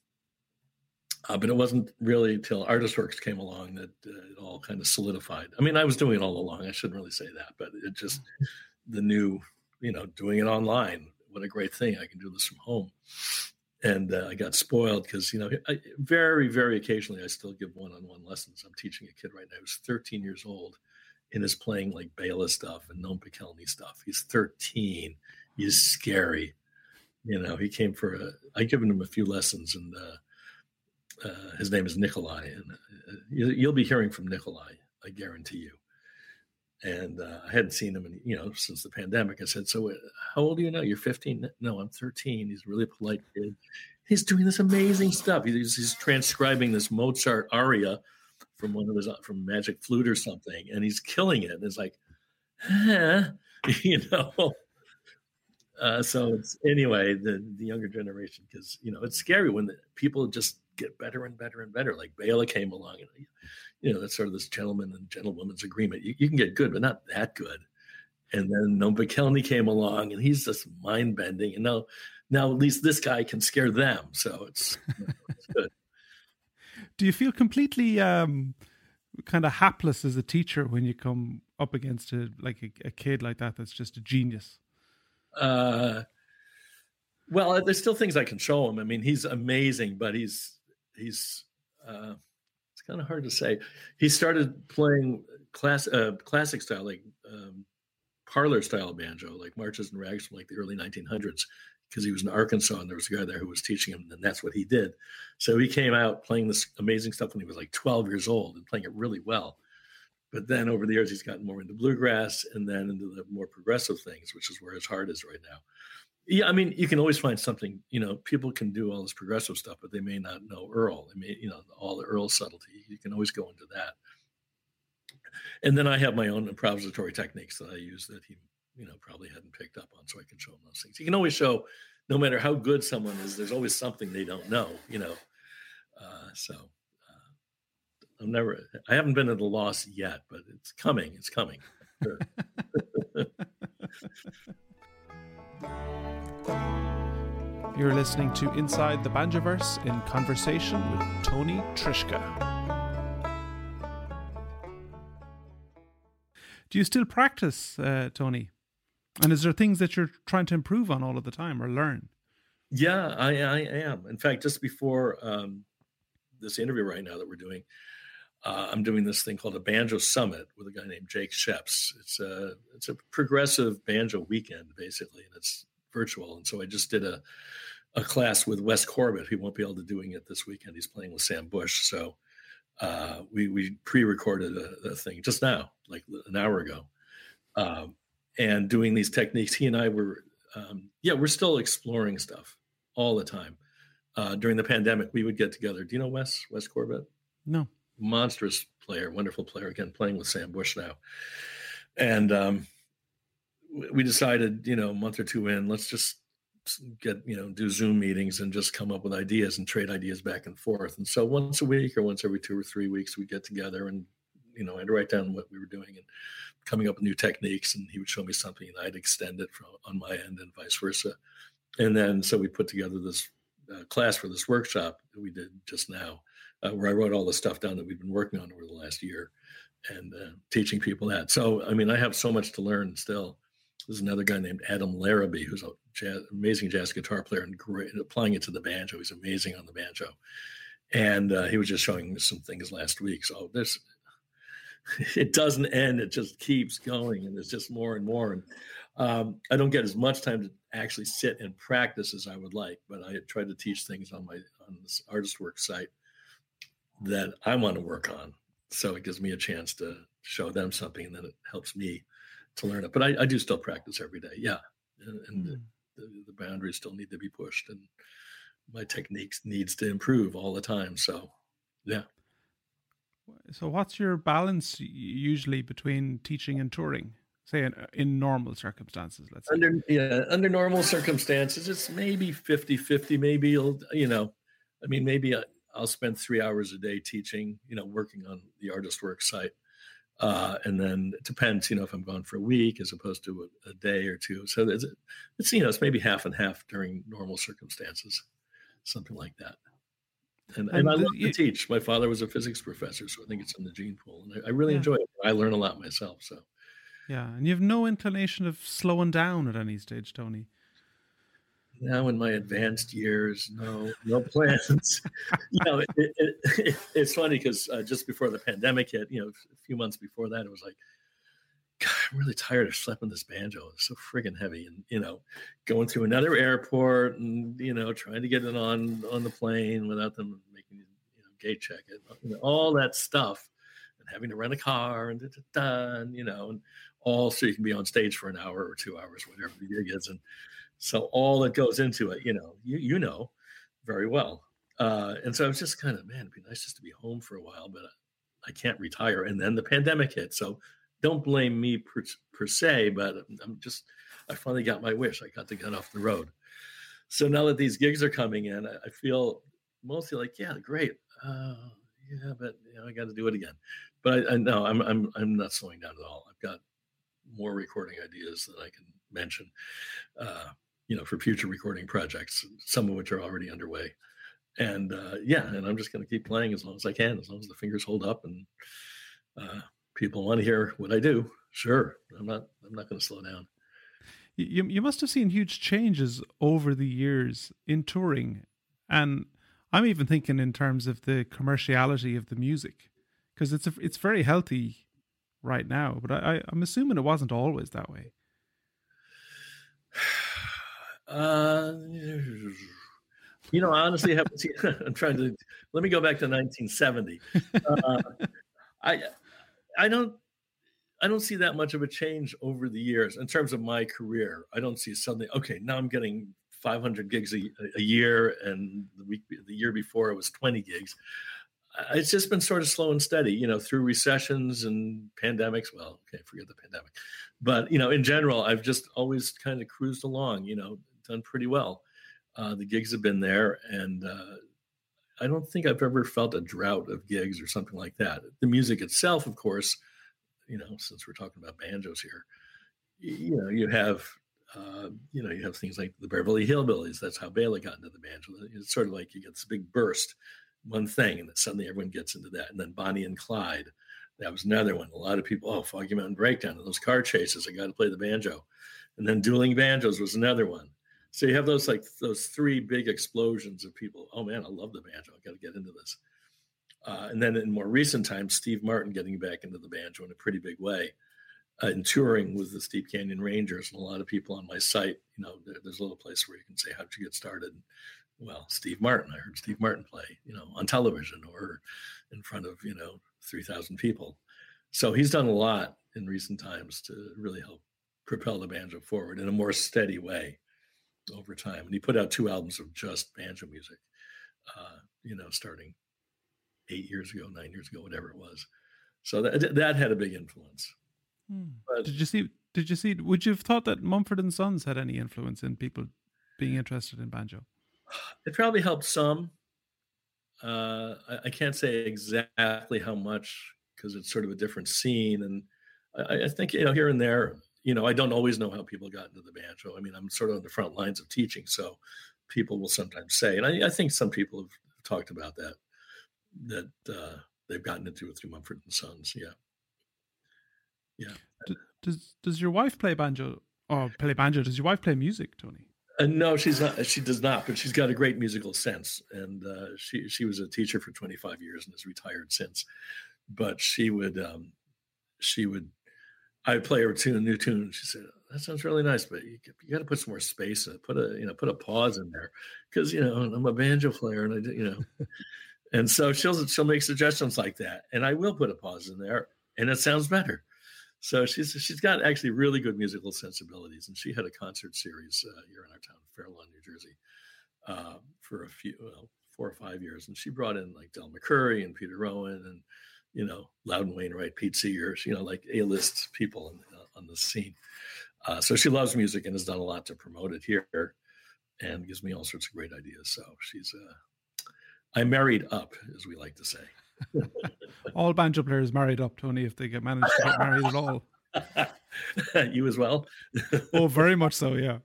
Uh, but it wasn't really until Artist Works came along that uh, it all kind of solidified. I mean, I was doing it all along. I shouldn't really say that, but it just mm-hmm. the new, you know, doing it online. What a great thing! I can do this from home. And uh, I got spoiled because you know, I, very, very occasionally, I still give one-on-one lessons. I'm teaching a kid right now who's 13 years old and is playing like Bela stuff and Noam Pikelny stuff. He's 13. He's scary. You know, he came for a. I given him a few lessons, and uh, uh, his name is Nikolai, and uh, you, you'll be hearing from Nikolai. I guarantee you. And uh, I hadn't seen him, in, you know, since the pandemic. I said, "So, uh, how old are you now? You're 15? No, I'm 13." He's a really polite kid. He's doing this amazing stuff. He's, he's transcribing this Mozart aria from one of his from Magic Flute or something, and he's killing it. And it's like, huh? you know. Uh, so it's anyway the the younger generation because you know it's scary when the, people just get better and better and better. Like Bela came along, and you know that's sort of this gentleman and gentlewoman's agreement. You, you can get good, but not that good. And then Noam Pikelny came along, and he's just mind bending. And now, now at least this guy can scare them. So it's, you know, it's good. Do you feel completely um, kind of hapless as a teacher when you come up against a like a, a kid like that that's just a genius? Uh, well, there's still things I can show him. I mean, he's amazing, but he's he's uh, it's kind of hard to say. He started playing class uh, classic style, like um, parlor style banjo, like marches and rags from like the early 1900s, because he was in Arkansas and there was a guy there who was teaching him, and that's what he did. So he came out playing this amazing stuff when he was like 12 years old and playing it really well. But then over the years, he's gotten more into bluegrass and then into the more progressive things, which is where his heart is right now. Yeah, I mean, you can always find something. You know, people can do all this progressive stuff, but they may not know Earl. They may, you know, all the Earl subtlety. You can always go into that. And then I have my own improvisatory techniques that I use that he, you know, probably hadn't picked up on, so I can show him those things. You can always show, no matter how good someone is, there's always something they don't know. You know, uh, so I'm never. I haven't been at a loss yet, but it's coming. It's coming. Sure. You're listening to Inside the Banjoverse in conversation with Tony Trischka. Do you still practice, uh, Tony? And is there things that you're trying to improve on all of the time or learn? Yeah, I, I am. In fact, just before um, this interview right now that we're doing, uh, I'm doing this thing called a banjo summit with a guy named Jake Schepps. It's a it's a progressive banjo weekend basically, and it's virtual. And so I just did a a class with Wes Corbett. He won't be able to doing it this weekend. He's playing with Sam Bush. So uh, we we pre-recorded a, a, thing just now, like an hour ago, um, and doing these techniques. He and I were um, yeah, we're still exploring stuff all the time. Uh, during the pandemic, we would get together. Do you know Wes Wes Corbett? No monstrous player, wonderful player. Again, playing with Sam Bush now, and um, we decided, you know, a month or two in, let's just get you know do zoom meetings and just come up with ideas and trade ideas back and forth and so once a week or once every two or three weeks we get together and you know i'd write down what we were doing and coming up with new techniques and he would show me something and i'd extend it from on my end and vice versa and then so we put together this uh, class for this workshop that we did just now uh, where I wrote all the stuff down that we've been working on over the last year and uh, teaching people that. So, I mean, I have so much to learn still. There's another guy named Adam Larrabee, who's an jazz, amazing jazz guitar player and great applying it to the banjo. He's amazing on the banjo. And uh, he was just showing me some things last week. So this, it doesn't end. It just keeps going, and there's just more and more. And um, I don't get as much time to actually sit and practice as I would like, but I try to teach things on my on this artist work site that I want to work on. So it gives me a chance to show them something, and then it helps me to learn it. But I, I do still practice every day. Yeah, and, and mm. the, the, the boundaries still need to be pushed, and my techniques needs to improve all the time. So, yeah. So, what's your balance usually between teaching and touring? Say in, in normal circumstances, let's say. Yeah, under normal circumstances, it's maybe 50-50, maybe you'll you know, I mean, maybe I'll spend three hours a day teaching, you know, working on the artist work site. Uh, and then it depends, you know, if I'm gone for a week as opposed to a, a day or two. So it's, it's, you know, it's maybe half and half during normal circumstances, something like that. And, and, and I love you, to teach. My father was a physics professor, so I think it's in the gene pool. And I, I really yeah. enjoy it. I learn a lot myself. So, yeah. And you have no inclination of slowing down at any stage, Tony now in my advanced years, no, no plans. you know, it, it, it, it's funny because uh, just before the pandemic hit, you know, a few months before that, it was like, God, I'm really tired of schlepping this banjo. It's so friggin' heavy, and you know, going through another airport, and you know, trying to get it on on the plane without them making you know gate check it, you know, all that stuff, and having to rent a car and da, da, da, and you know, and all so you can be on stage for an hour or two hours, whatever the gig is, and so all that goes into it, you know, you you know very well. Uh, and so I was just kind of, man, it'd be nice just to be home for a while, but I can't retire. And then the pandemic hit. So don't blame me per, per se, but I'm just, I finally got my wish. I got to get off the road. So now that these gigs are coming in, I, I feel mostly like, yeah, great. Uh, yeah, but you know, I got to do it again. But I, I know I'm, I'm, I'm not slowing down at all. I've got more recording ideas that I can mention, uh, you know, for future recording projects, some of which are already underway. And uh, yeah, and I'm just going to keep playing as long as I can, as long as the fingers hold up and uh, people want to hear what I do, sure. I'm not I'm not going to slow down. You you must have seen huge changes over the years in touring, and I'm even thinking in terms of the commerciality of the music, because it's a, it's very healthy right now. But I, I'm assuming it wasn't always that way. Uh, you know, honestly, I haven't seen. I'm trying to. Let me go back to 1970. Uh, I I don't I don't see that much of a change over the years in terms of my career. I don't see suddenly okay now I'm getting 500 gigs a, a year, and the week the year before it was 20 gigs. It's just been sort of slow and steady, you know, through recessions and pandemics. Well, okay, forget the pandemic, but you know, in general, I've just always kind of cruised along, you know, done pretty well. Uh, the gigs have been there, and uh, I don't think I've ever felt a drought of gigs or something like that. The music itself, of course, you know, since we're talking about banjos here, you know, you have, uh, you know, you have things like the Beverly Hillbillies. That's how Bela got into the banjo. It's sort of like you get this big burst, one thing, and then suddenly everyone gets into that. And then Bonnie and Clyde, that was another one. A lot of people, oh, Foggy Mountain Breakdown, and those car chases. I got to play the banjo. And then Dueling Banjos was another one. So you have those like those three big explosions of people. Oh man, I love the banjo. I got to get into this. Uh, and then in more recent times, Steve Martin getting back into the banjo in a pretty big way, uh, and touring with the Steep Canyon Rangers. And a lot of people on my site, you know, there, there's a little place where you can say, "How'd you get started?" Well, Steve Martin. I heard Steve Martin play, you know, on television or in front of you know three thousand people. So he's done a lot in recent times to really help propel the banjo forward in a more steady way over time. And he put out two albums of just banjo music, uh, you know, starting eight years ago, nine years ago, whatever it was. So that that had a big influence. Hmm. But, did you see? Did you see? Would you have thought that Mumford and Sons had any influence in people being interested in banjo? It probably helped some. Uh, I, I, can't say exactly how much because it's sort of a different scene, and I, I think you know here and there you know, I don't always know how people got into the banjo. I mean, I'm sort of on the front lines of teaching, so people will sometimes say, and I, I think some people have talked about that, that uh, they've gotten into it through Mumford and Sons. Yeah, yeah. Does Does your wife play banjo or play banjo? Does your wife play music, Tony? Uh, no, she's not. She does not, but she's got a great musical sense, and uh, she she was a teacher for 25 years and has retired since. But she would um, she would I play her tune, a new tune. She said, "That sounds really nice, but you, you got to put some more space in it. Put a you know put a pause in there because you know I'm a banjo player and I you know." and so she'll she'll make suggestions like that, and I will put a pause in there, and it sounds better. So she's she's got actually really good musical sensibilities, and she had a concert series uh, here in our town, Fairlawn, New Jersey, uh, for a few well, four or five years, and she brought in like Del McCoury and Peter Rowan and you know, Loudon Wainwright, Pete Seegers, you know, like A-list people in, uh, on the scene. Uh, so she loves music and has done a lot to promote it here, and gives me all sorts of great ideas. So she's, uh, I married up, as we like to say. all banjo players married up, Tony, if they get managed to get married at all. you as well? oh, very much so. Yeah.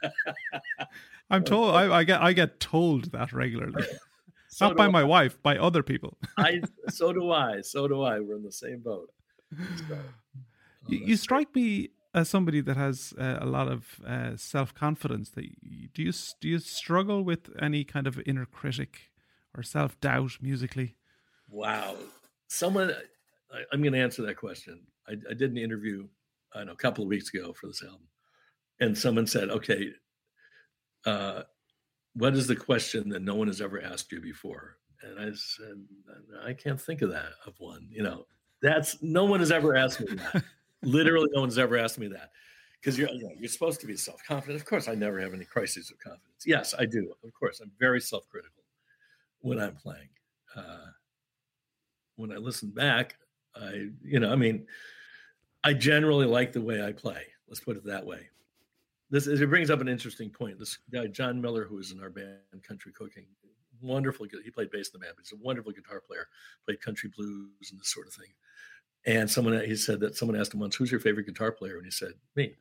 I'm told. I, I, get. I get told that regularly. So Not by my wife, by other people. I so do I. So do I. We're in the same boat. So, oh, you, you strike me as somebody that has uh, a lot of uh, self confidence. That you, do you do you struggle with any kind of inner critic or self doubt musically? Wow, someone. I, I'm going to answer that question I, I did an interview, I know, a couple of weeks ago for this album, and someone said, "Okay, uh, what is the question that no one has ever asked you before?" And I said, "I can't think of that of one. You know, that's no one has ever asked me that. Literally, no one's ever asked me that." Because you're, you you're supposed to be self confident. Of course, I never have any crises of confidence. Yes, I do. Of course, I'm very self critical when I'm playing. Uh, when I listen back, I, you know, I mean, I generally like the way I play. Let's put it that way. This it brings up an interesting point. This guy John Miller, who is in our band Country Cooking, wonderful. He played bass in the band, but he's a wonderful guitar player. Played country blues and this sort of thing. And someone he said that someone asked him once, "Who's your favorite guitar player?" And he said, "Me.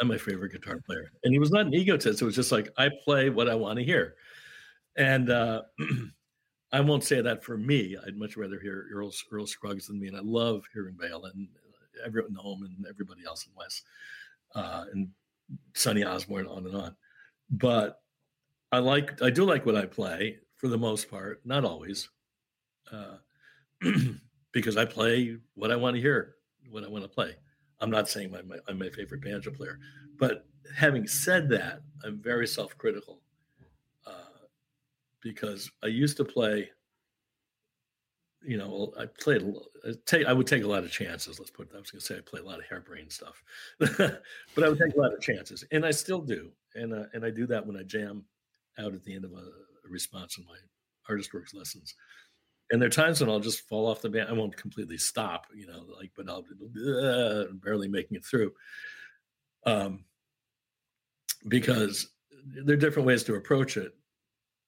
I'm my favorite guitar player." And he was not an egotist. It was just like I play what I want to hear. And uh, I won't say that for me. I'd much rather hear Earl, Earl Scruggs than me, and I love hearing Bela and uh, everyone Noam and everybody else in Wes uh, and Sonny Osborne, on and on. But I like, I do like what I play for the most part, not always, uh, because I play what I want to hear, what I want to play. I'm not saying I'm my, I'm my favorite banjo player, but having said that, I'm very self-critical because I used to play. You know, I played. I take. I would take a lot of chances. Let's put. I was going to say I play a lot of harebrained stuff, but I would take a lot of chances, and I still do. And uh, and I do that when I jam out at the end of a, a response in my artist works lessons. And there are times when I'll just fall off the band. I won't completely stop, you know, like, but I'll uh, barely making it through. Um, because there are different ways to approach it.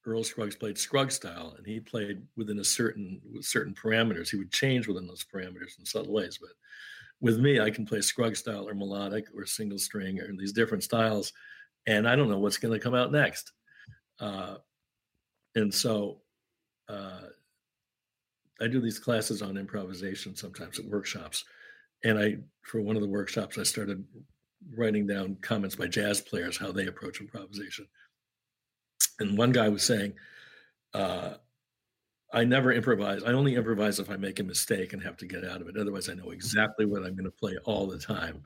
Earl Scruggs played Scruggs style, and he played within a certain with certain parameters. He would change within those parameters in subtle ways. But with me, I can play Scruggs style or melodic or single string or these different styles, and I don't know what's going to come out next. Uh, and so, uh, I do these classes on improvisation sometimes at workshops, and I for one of the workshops I started writing down comments by jazz players how they approach improvisation and one guy was saying, uh, I never improvise. I only improvise if I make a mistake and have to get out of it. Otherwise, I know exactly what I'm going to play all the time.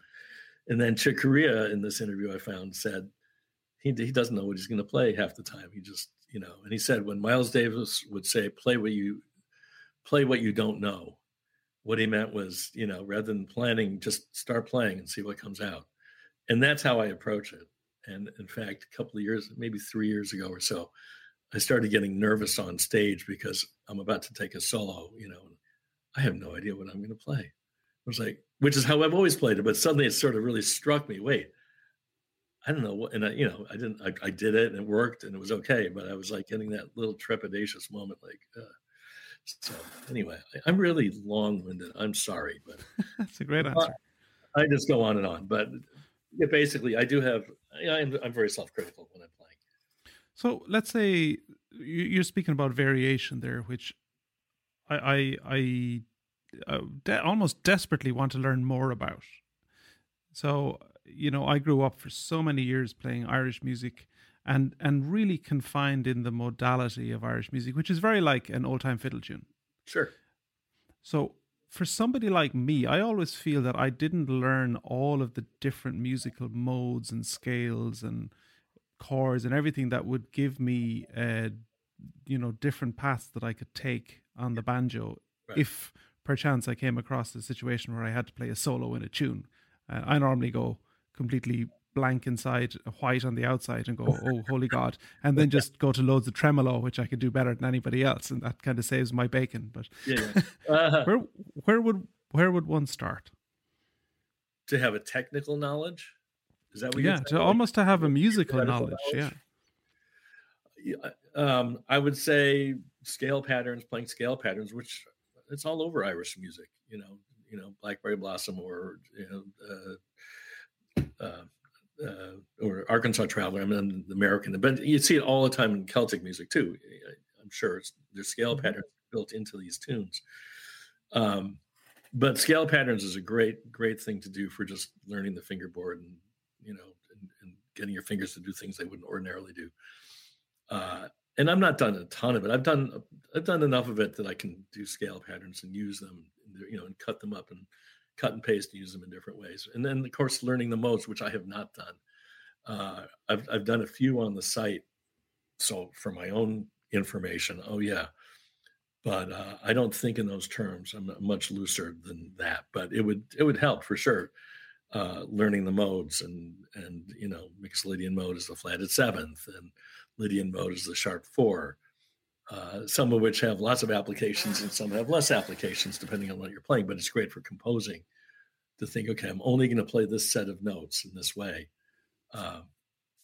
And then Chick Corea in this interview I found said he, he doesn't know what he's going to play half the time. He just, you know, and he said when Miles Davis would say, play what you play what you don't know, what he meant was, you know, rather than planning, just start playing and see what comes out. And that's how I approach it. And in fact, a couple of years, maybe three years ago or so, I started getting nervous on stage because I'm about to take a solo, you know, and I have no idea what I'm going to play. I was like, which is how I've always played it, but suddenly it sort of really struck me. Wait, I don't know what, and I, you know, I didn't, I, I did it and it worked and it was okay, but I was like getting that little trepidatious moment, like, uh, so anyway, I, am really long-winded. I'm sorry, but that's a great answer. I just go on and on, but yeah, basically, I do have. I'm, I'm very self-critical when I'm playing. So let's say you're speaking about variation there, which I I, I uh, de- almost desperately want to learn more about. So you know, I grew up for so many years playing Irish music, and and really confined in the modality of Irish music, which is very like an old time fiddle tune. Sure. So for somebody like me, I always feel that I didn't learn all of the different musical modes and scales and chords and everything that would give me, uh, you know, different paths that I could take on the banjo right. if perchance I came across a situation where I had to play a solo in a tune. Uh, I normally go completely blank inside, white on the outside, and go, "Oh, holy God!" and then just go to loads of tremolo, which I could do better than anybody else, and that kind of saves my bacon. But yeah, yeah. Uh-huh. where where would where would one start? To have a technical knowledge, is that what? You Yeah, to almost to have a musical knowledge, knowledge. Yeah. Um, I would say scale patterns, playing scale patterns, which it's all over Irish music. You know, you know, Blackberry Blossom or you know, uh, uh, uh, or Arkansas Traveler. I mean, the American, but you see it all the time in Celtic music too. I'm sure it's, there's scale mm-hmm. patterns built into these tunes. Um, but scale patterns is a great, great thing to do for just learning the fingerboard and you know, and, and getting your fingers to do things they wouldn't ordinarily do. Uh, and I'm not done a ton of it. I've done I've done enough of it that I can do scale patterns and use them, you know, and cut them up and cut and paste and use them in different ways. And then, of course, learning the modes, which I have not done. Uh, I've, I've done a few on the site. So for my own information, oh, yeah. But uh, I don't think in those terms. I'm much looser than that. But it would it would help for sure. Uh, learning the modes and and you know Mixolydian mode is the flatted seventh and Lydian mode is the sharp four uh, some of which have lots of applications and some have less applications depending on what you're playing. But it's great for composing to think, okay, I'm only going to play this set of notes in this way. Uh,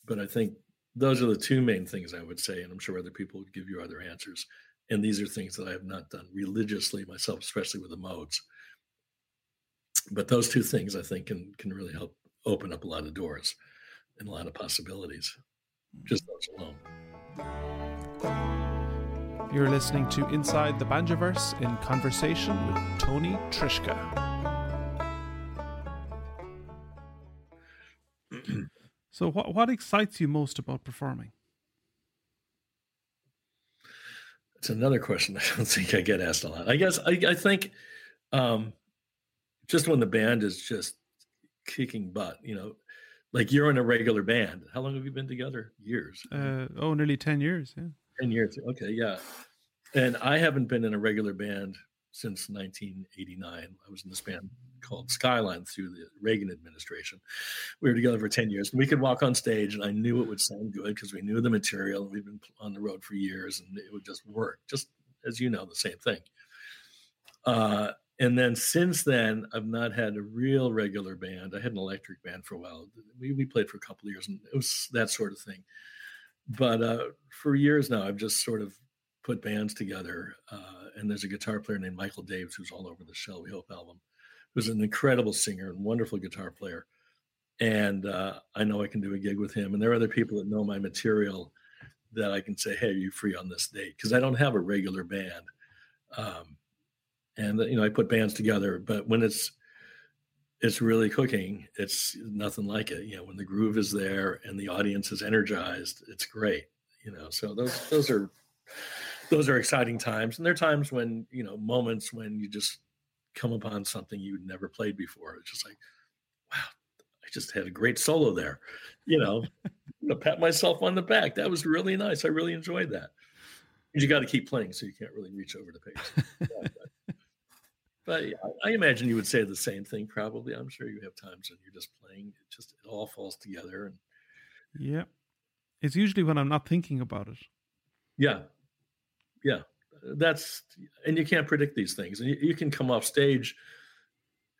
but I think those are the two main things I would say, and I'm sure other people would give you other answers. And these are things that I have not done religiously myself, especially with the modes. But those two things I think can can really help open up a lot of doors and a lot of possibilities. Just those alone. You're listening to Inside the Banjoverse in conversation with Tony Trischka. So, what, what excites you most about performing? It's another question I don't think I get asked a lot. I guess I, I think um, just when the band is just kicking butt, you know, like you're in a regular band. How long have you been together? Years. Uh, oh, nearly 10 years. Yeah. 10 years. Okay. Yeah. And I haven't been in a regular band since 1989. I was in this band called Skyline through the Reagan administration. We were together for 10 years we could walk on stage and I knew it would sound good because we knew the material we'd been on the road for years and it would just work, just as you know, the same thing. Uh, and then since then, I've not had a real regular band. I had an electric band for a while. We, we played for a couple of years and it was that sort of thing. But uh, for years now, I've just sort of put bands together. Uh, and there's a guitar player named Michael Davis who's all over the Shall We Hope album, who's an incredible singer and wonderful guitar player. And uh, I know I can do a gig with him. And there are other people that know my material that I can say, "Hey, are you free on this date?" Because I don't have a regular band. Um, and you know, I put bands together, but when it's it's really cooking, it's nothing like it. You know, when the groove is there and the audience is energized, it's great. You know, so those those are those are exciting times and there are times when you know moments when you just come upon something you'd never played before. It's just like wow i just had a great solo there you know? Pat myself on the back. That was really nice. I really enjoyed that. You got to keep playing so you can't really reach over the page yeah, but, but yeah, i imagine you would say the same thing probably. I'm sure you have times when you're just playing it just it all falls together and yeah. It's usually when i'm not thinking about it. Yeah. Yeah, that's and you can't predict these things. And you, you can come off stage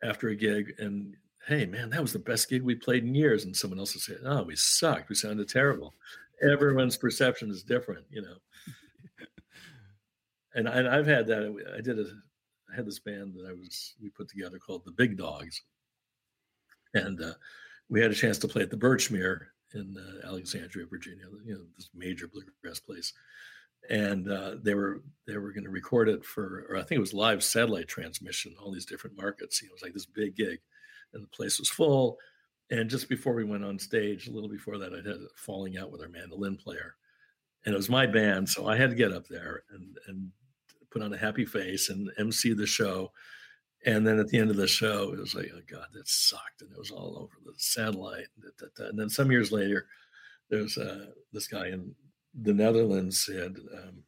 after a gig and hey man, that was the best gig we played in years, and someone else will say, oh, we sucked, we sounded terrible. Everyone's perception is different, you know. and and I've had that. I did a I had this band that I was we put together called the Big Dogs, and uh, we had a chance to play at the Birchmere in uh, Alexandria, Virginia, you know, this major bluegrass place and uh, they were they were going to record it for, or I think it was live satellite transmission, all these different markets. You know, it was like this big gig, and the place was full. And just before we went on stage, a little before that, I had a falling out with our mandolin player, and it was my band, so I had to get up there and and put on a happy face and MC the show. And then at the end of the show, it was like, oh God, that sucked, and it was all over the satellite. And then some years later, there's uh, this guy in the Netherlands had um,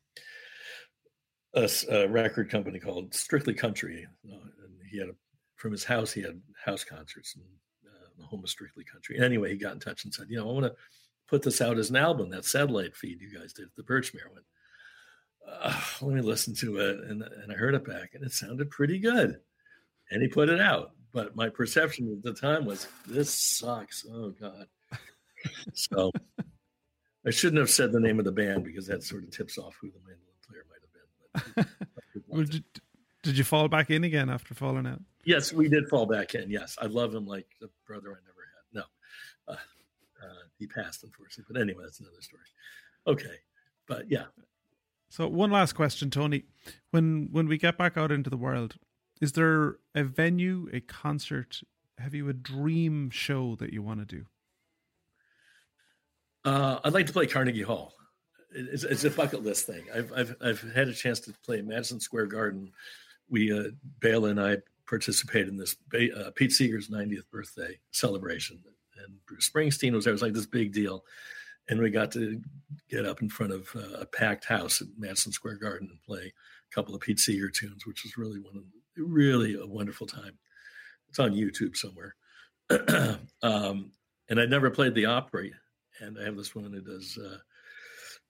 a, a, record company called Strictly Country, uh, and he had a, from his house he had house concerts in uh, the home of Strictly Country. Anyway, he got in touch and said, you know, I want to put this out as an album. That satellite feed you guys did at the Birchmere. Uh, let me listen to it, and and I heard it back, and it sounded pretty good. And he put it out, but my perception at the time was this sucks. Oh God. so I shouldn't have said the name of the band because that sort of tips off who the mandolin player might have been. well, did, did, you fall back in again after falling out? Yes, we did fall back in. Yes, I love him like a brother I never had. No, uh, uh, he passed unfortunately. But anyway, that's another story. Okay, but yeah. So one last question, Tony. When when we get back out into the world, is there a venue, a concert? Have you a dream show that you want to do? Uh, I'd like to play Carnegie Hall. It's, it's, a bucket list thing. I've, I've, I've had a chance to play Madison Square Garden. We, uh, Bela and I participate in this uh, Pete Seeger's 90th birthday celebration. And Bruce Springsteen was there. It was like this big deal. And we got to get up in front of uh, a packed house at Madison Square Garden and play a couple of Pete Seeger tunes, which was really one of really a wonderful time. It's on YouTube somewhere. um, and I'd never played the Opry. And I have this woman who does uh,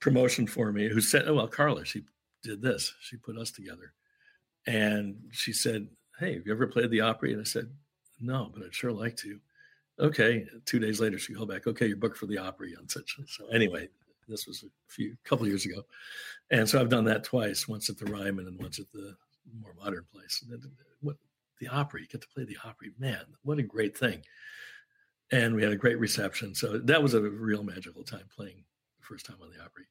promotion for me who said, oh, well, Carla, she did this. She put us together. And she said, Hey, have you ever played the Opry? And I said, No, but I'd sure like to. Okay. Two days later, she called back, Okay, you're booked for the Opry on such. So, anyway, this was a few couple years ago. And so I've done that twice, once at the Ryman and once at the more modern place. What, the Opry, you get to play the Opry. Man, what a great thing. And we had a great reception. So that was a real magical time playing the first time on the Opry.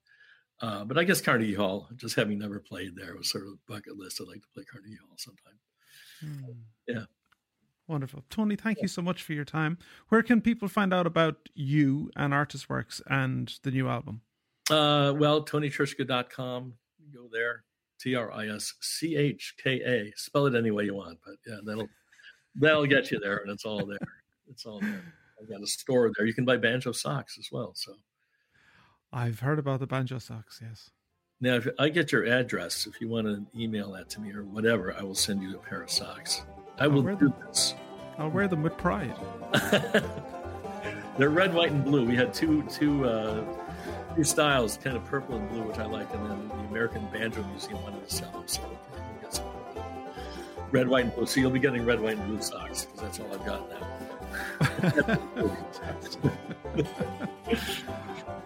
Uh, but I guess Carnegie Hall, just having never played there, was sort of a bucket list. I'd like to play Carnegie Hall sometime. Mm. Yeah. Wonderful. Tony, thank yeah. you so much for your time. Where can people find out about you and Artist Works and the new album? Uh, well, TonyTrischka.com. Go there. T R I S C H K A. Spell it any way you want, but yeah, that'll that'll get you there, and it's all there. It's all there. I've got a store there. You can buy banjo socks as well. So I've heard about the banjo socks. Yes. Now, if I get your address, if you want to email that to me or whatever, I will send you a pair of socks. I will do them. this. I'll wear them with pride. They're red, white, and blue. We had two two uh, two styles, kind of purple and blue, which I like, and then the American Banjo Museum wanted to sell them, so we'll get some red, white, and blue. So you'll be getting red, white, and blue socks because that's all I've got now.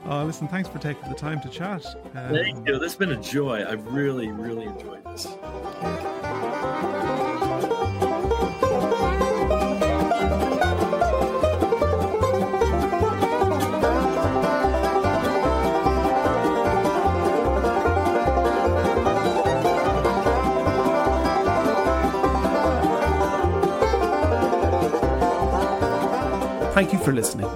Uh, listen, thanks for taking the time to chat. Um, Thank you. This has been a joy. I've really, really enjoyed this. Thank you for listening.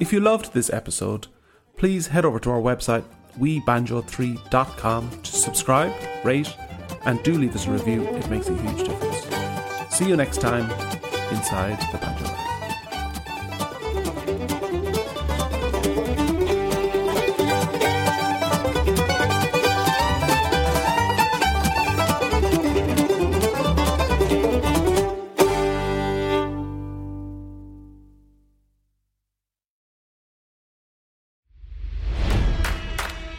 If you loved this episode, please head over to our website, webanjo3.com, to subscribe, rate, and do leave us a review. It makes a huge difference. See you next time inside the Banjo.